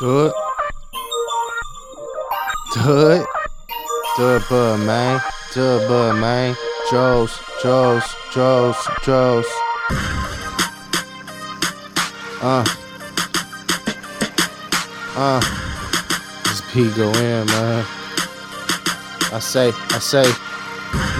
Do it. Do it. Do it, bud, man. Do it, bud, man. Joes, Joes, Joes, Joes. Uh. Uh. This P go in, man. I say, I say.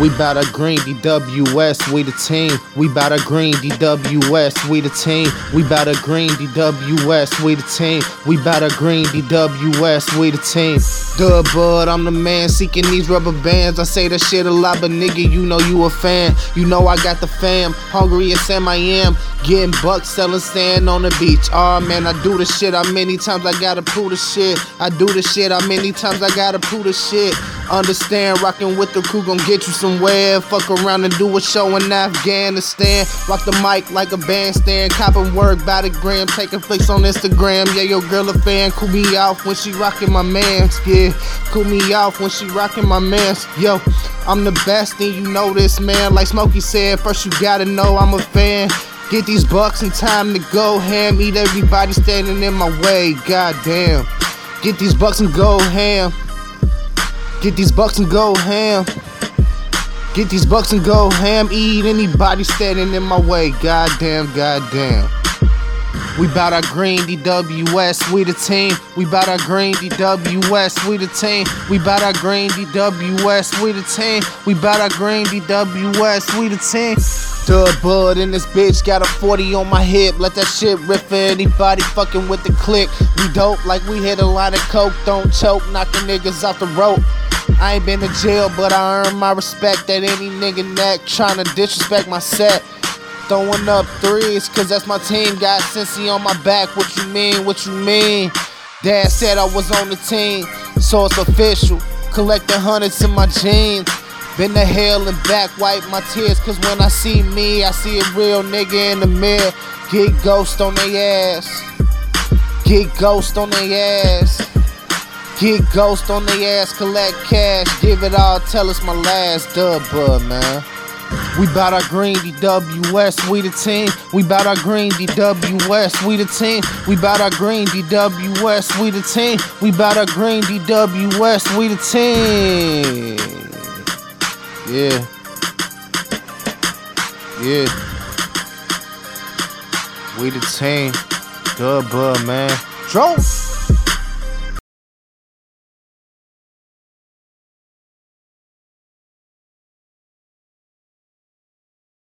We bout a green DWS, we the team. We bout a green DWS, we the team. We bout a green DWS, we the team. We bout a green DWS, we the team. Duh, bud, I'm the man seeking these rubber bands. I say that shit a lot, but nigga, you know you a fan. You know I got the fam, hungry as Sam I am. Getting bucks, selling sand on the beach. Oh man, I do the shit. How many times I gotta prove the shit? I do the shit. How many times I gotta prove the shit? Understand, rocking with the crew gon' get you somewhere. Fuck around and do a show in Afghanistan. Rock the mic like a bandstand. Copping work by the gram. Taking flicks on Instagram. Yeah, your girl a fan. Cool me off when she rocking my mans. Yeah, cool me off when she rocking my mans. Yo, I'm the best and you know this, man. Like Smokey said, first you gotta know I'm a fan. Get these bucks and time to go ham. Eat everybody standing in my way. Goddamn. Get these bucks and go ham. Get these bucks and go ham. Get these bucks and go ham. Eat anybody standing in my way. Goddamn, goddamn. We bout our green DWS, we the team. We bout our green DWS, we the team. We bout our green DWS, we the team. We bout our green DWS, we the team. Dud Bud in this bitch, got a 40 on my hip. Let that shit rip for anybody fucking with the click. We dope like we hit a line of coke. Don't choke, Knock knocking niggas off the rope. I ain't been to jail, but I earn my respect that any nigga neck trying to disrespect my set. Throwing up threes, cause that's my team. Got Cincy on my back. What you mean? What you mean? Dad said I was on the team, so it's official. Collecting hundreds in my jeans. Been to hell and back, wipe my tears. Cause when I see me, I see a real nigga in the mirror. Get ghost on their ass. Get ghost on their ass. Get ghost on their ass, collect cash, give it all, tell us my last dub, bud, man. We bout our green DWS, we the team. We bout our green DWS, we the team. We bout our green DWS, we the team. We bout our green DWS, we the team. Yeah. Yeah. We the team. Dub, bud, man. Drone.